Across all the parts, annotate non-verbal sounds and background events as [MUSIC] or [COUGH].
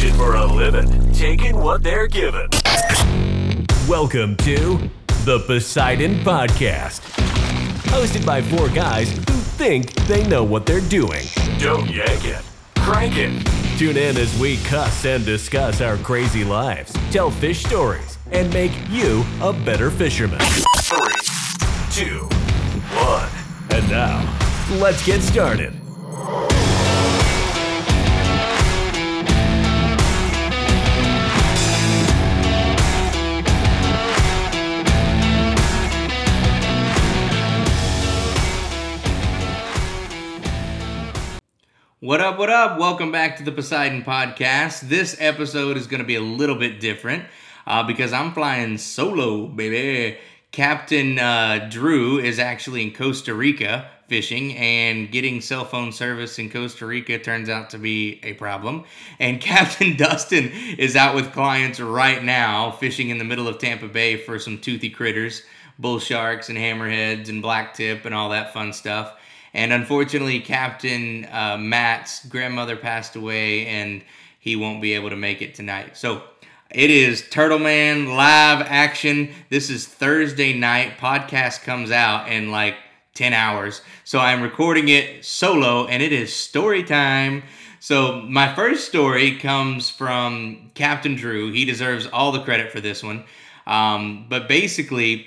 fishing for a living, taking what they're given. Welcome to the Poseidon Podcast, hosted by four guys who think they know what they're doing. Don't yank it, crank it. Tune in as we cuss and discuss our crazy lives, tell fish stories, and make you a better fisherman. Three, two, one. And now, let's get started. What up, what up? Welcome back to the Poseidon Podcast. This episode is going to be a little bit different uh, because I'm flying solo, baby. Captain uh, Drew is actually in Costa Rica fishing, and getting cell phone service in Costa Rica turns out to be a problem. And [LAUGHS] Captain Dustin is out with clients right now fishing in the middle of Tampa Bay for some toothy critters, bull sharks and hammerheads and blacktip and all that fun stuff. And unfortunately, Captain uh, Matt's grandmother passed away, and he won't be able to make it tonight. So it is Turtle Man live action. This is Thursday night. Podcast comes out in like 10 hours. So I'm recording it solo, and it is story time. So my first story comes from Captain Drew. He deserves all the credit for this one. Um, but basically,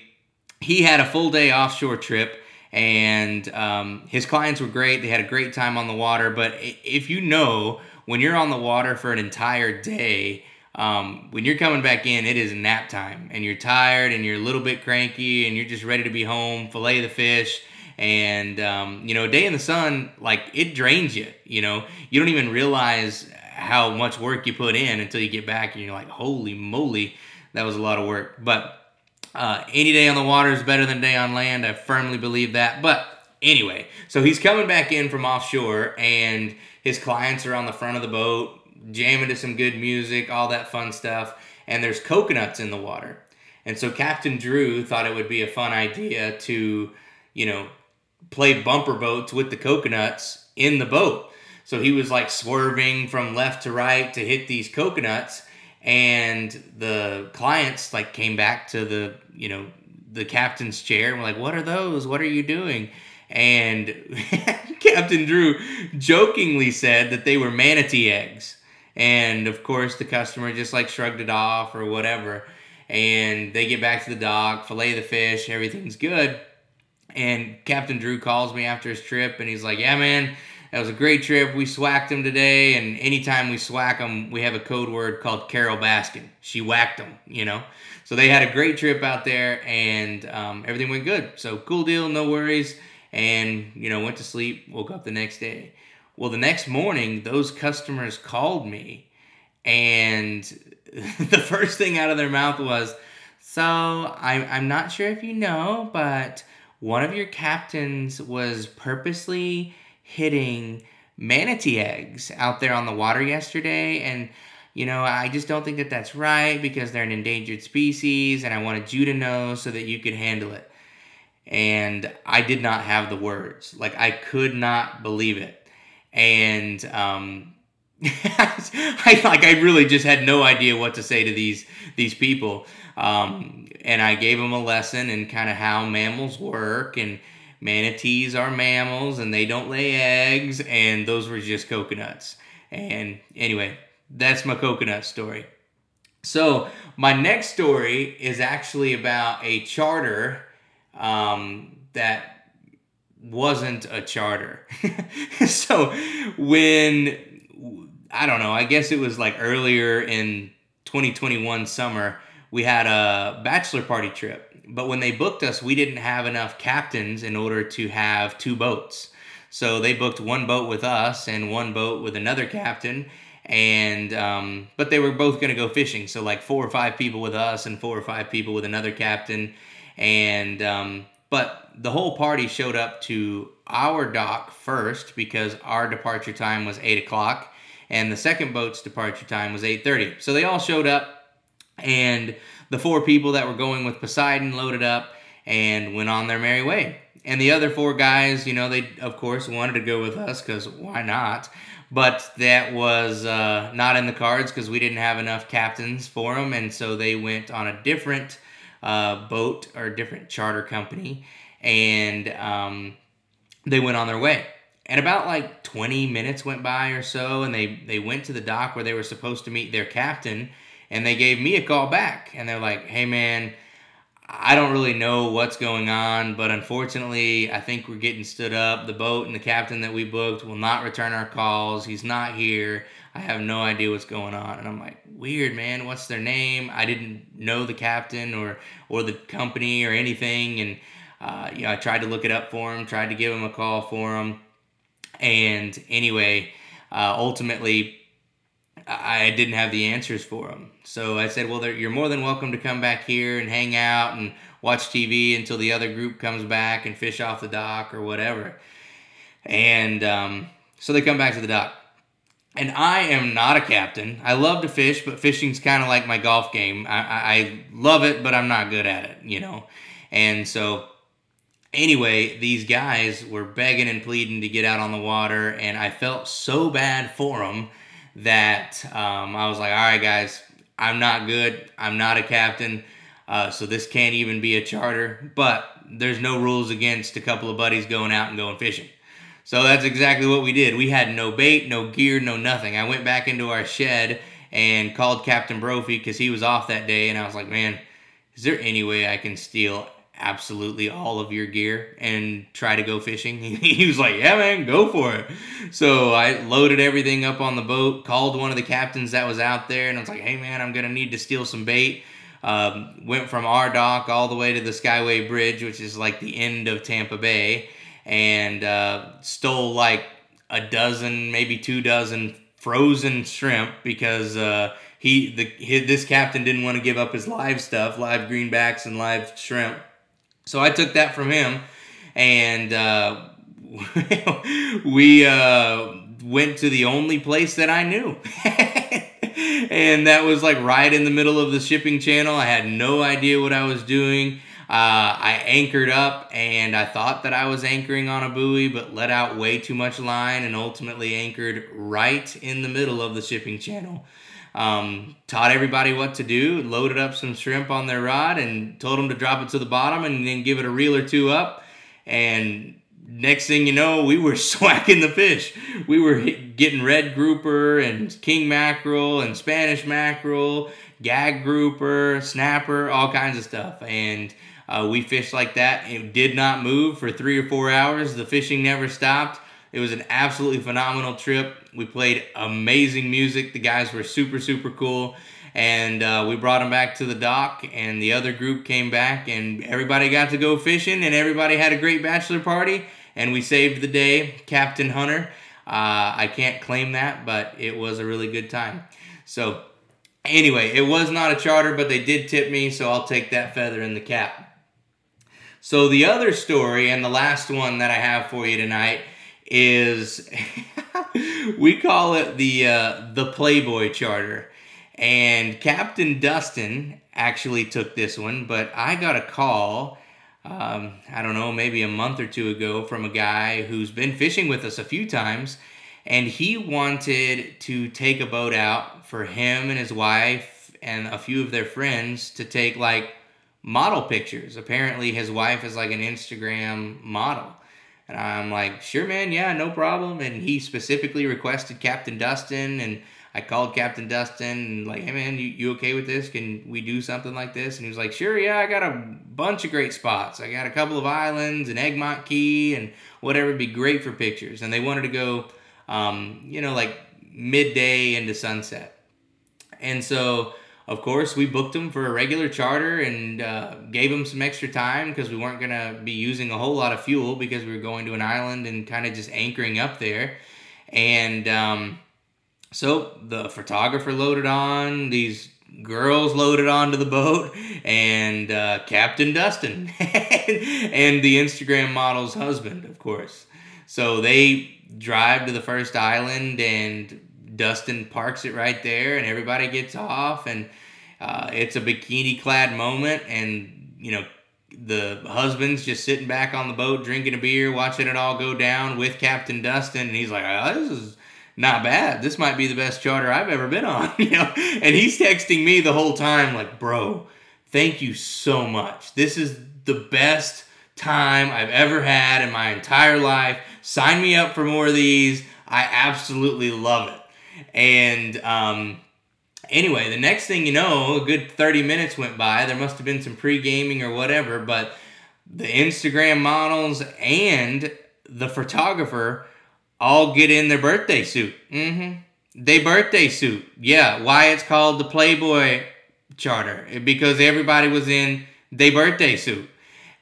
he had a full day offshore trip and um, his clients were great. They had a great time on the water. But if you know, when you're on the water for an entire day, um, when you're coming back in, it is nap time, and you're tired, and you're a little bit cranky, and you're just ready to be home, fillet the fish, and um, you know, a day in the sun, like it drains you. You know, you don't even realize how much work you put in until you get back, and you're like, holy moly, that was a lot of work. But uh, any day on the water is better than day on land. I firmly believe that. But anyway, so he's coming back in from offshore, and his clients are on the front of the boat, jamming to some good music, all that fun stuff. And there's coconuts in the water. And so Captain Drew thought it would be a fun idea to, you know, play bumper boats with the coconuts in the boat. So he was like swerving from left to right to hit these coconuts and the clients like came back to the you know the captain's chair and were like what are those? What are you doing? And [LAUGHS] captain drew jokingly said that they were manatee eggs. And of course the customer just like shrugged it off or whatever. And they get back to the dock fillet the fish everything's good. And captain drew calls me after his trip and he's like yeah man that was a great trip. We swacked them today, and anytime we swack them, we have a code word called Carole Baskin. She whacked them, you know. So they had a great trip out there, and um, everything went good. So cool deal, no worries. And you know, went to sleep, woke up the next day. Well, the next morning, those customers called me, and [LAUGHS] the first thing out of their mouth was, "So I'm I'm not sure if you know, but." One of your captains was purposely hitting manatee eggs out there on the water yesterday. And you know i just don't think that that's right because they're an endangered species and i wanted you to know so that you could handle it. And i did not have the words. Like i could not believe it. And um [LAUGHS] I like I really just had no idea what to say to these these people, um, and I gave them a lesson in kind of how mammals work and manatees are mammals and they don't lay eggs, and those were just coconuts. And anyway, that's my coconut story. So, my next story is actually about a charter um, that wasn't a charter. [LAUGHS] so, when I don't know, I guess it was like earlier in 2021 summer, we had a bachelor party trip but when they booked us, we didn't have enough captains in order to have two boats. So they booked one boat with us and one boat with another captain, and um, but they were both going to go fishing. So like four or five people with us and four or five people with another captain, and um, but the whole party showed up to our dock first because our departure time was eight o'clock, and the second boat's departure time was eight thirty. So they all showed up, and the four people that were going with Poseidon loaded up and went on their merry way. And the other four guys, you know, they of course wanted to go with us because why not? but that was uh, not in the cards because we didn't have enough captains for them, and so they went on a different uh, boat or a different charter company, and um, they went on their way. And about like 20 minutes went by or so, and they, they went to the dock where they were supposed to meet their captain, and they gave me a call back. And they're like, hey man, I don't really know what's going on, but unfortunately, I think we're getting stood up. The boat and the captain that we booked will not return our calls. He's not here. I have no idea what's going on. And I'm like, weird, man. What's their name? I didn't know the captain or or the company or anything. And uh, you know, I tried to look it up for him, tried to give him a call for him. And anyway, uh, ultimately, I didn't have the answers for them. So I said, well, you're more than welcome to come back here and hang out and watch TV until the other group comes back and fish off the dock or whatever. And um, so they come back to the dock. And I am not a captain. I love to fish, but fishing's kind of like my golf game. I, I, I love it, but I'm not good at it, you know? And so anyway, these guys were begging and pleading to get out on the water, and I felt so bad for them that um, I was like, all right, guys, I'm not good. I'm not a captain. Uh, so this can't even be a charter. But there's no rules against a couple of buddies going out and going fishing. So that's exactly what we did. We had no bait, no gear, no nothing. I went back into our shed and called Captain Brophy because he was off that day. And I was like, man, is there any way I can steal absolutely all of your gear and try to go fishing? [LAUGHS] he was like, Yeah, man, go for it. So I loaded everything up on the boat, called one of the captains that was out there, and I was like, Hey, man, I'm going to need to steal some bait. Um, went from our dock all the way to the Skyway Bridge, which is like the end of Tampa Bay, and uh, stole like a dozen, maybe two dozen frozen shrimp because uh, he the his, this captain didn't want to give up his live stuff, live greenbacks and live shrimp. So I took that from him, and uh, [LAUGHS] we uh, went to the only place that I knew. [LAUGHS] and that was like right in the middle of the shipping channel. I had no idea what I was doing. Uh, I anchored up and I thought that I was anchoring on a buoy, but let out way too much line and ultimately anchored right in the middle of the shipping channel. Um, taught everybody what to do, loaded up some shrimp on their rod, and told them to drop it to the bottom and then give it a reel or two up. And next thing you know, we were [LAUGHS] swacking the fish. We were getting red grouper and king mackerel and Spanish mackerel, gag grouper, snapper, all kinds of stuff. And uh, we fished like that. It did not move for three or four hours. The fishing never stopped. It was an absolutely phenomenal trip. We played amazing music. The guys were super, super cool. And uh, we brought them back to the dock, and the other group came back, and everybody got to go fishing, and everybody had a great bachelor party, and we saved the day. Captain Hunter. Uh, I can't claim that, but it was a really good time. So, anyway, it was not a charter, but they did tip me, so I'll take that feather in the cap. So, the other story, and the last one that I have for you tonight, is [LAUGHS] [LAUGHS] we call it the uh, the Playboy Charter, and Captain Dustin actually took this one, but I got a call. Um, I don't know, maybe a month or two ago, from a guy who's been fishing with us a few times, and he wanted to take a boat out for him and his wife and a few of their friends to take like model pictures. Apparently, his wife is like an Instagram model. And I'm like, sure, man, yeah, no problem. And he specifically requested Captain Dustin, and I called Captain Dustin and like, hey, man, you, you okay with this? Can we do something like this? And he was like, sure, yeah, I got a bunch of great spots. I got a couple of islands and Egmont Key and whatever would be great for pictures. And they wanted to go, um, you know, like midday into sunset. And so of course, we booked him for a regular charter and uh, gave him some extra time because we weren't going to be using a whole lot of fuel because we were going to an island and kind of just anchoring up there. And um, so the photographer loaded on, these girls loaded onto the boat, and uh, Captain Dustin [LAUGHS] and the Instagram model's husband, of course. So they drive to the first island and Dustin parks it right there, and everybody gets off, and uh, it's a bikini clad moment, and you know the husband's just sitting back on the boat drinking a beer, watching it all go down with Captain Dustin, and he's like, oh, "This is not bad. This might be the best charter I've ever been on. [LAUGHS] You know, and he's texting me the whole time like, bro, thank you so much. This is the best time I've ever had in my entire life. Sign me up for more of these. I absolutely love it. And um, anyway, the next thing you know, a good 30 minutes went by. There must have been some pre gaming or whatever, but the Instagram models and the photographer all get in their birthday suit. Mm-hmm. They birthday suit. Yeah. Why it's called the Playboy Charter? Because everybody was in their birthday suit.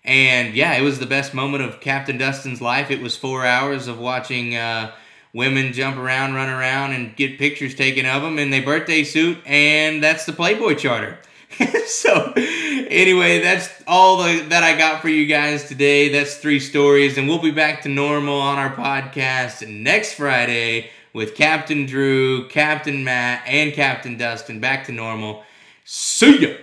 And yeah, it was the best moment of Captain Dustin's life. It was four hours of watching uh, women jump around, run around, and get pictures taken of them in their birthday suit. And that's the Playboy Charter. [LAUGHS] so anyway, that's all the, that I got for you guys today. That's three stories, and we'll be back to normal on our podcast next Friday with Captain Drew, Captain Matt, and Captain Dustin. Back to normal. See ya.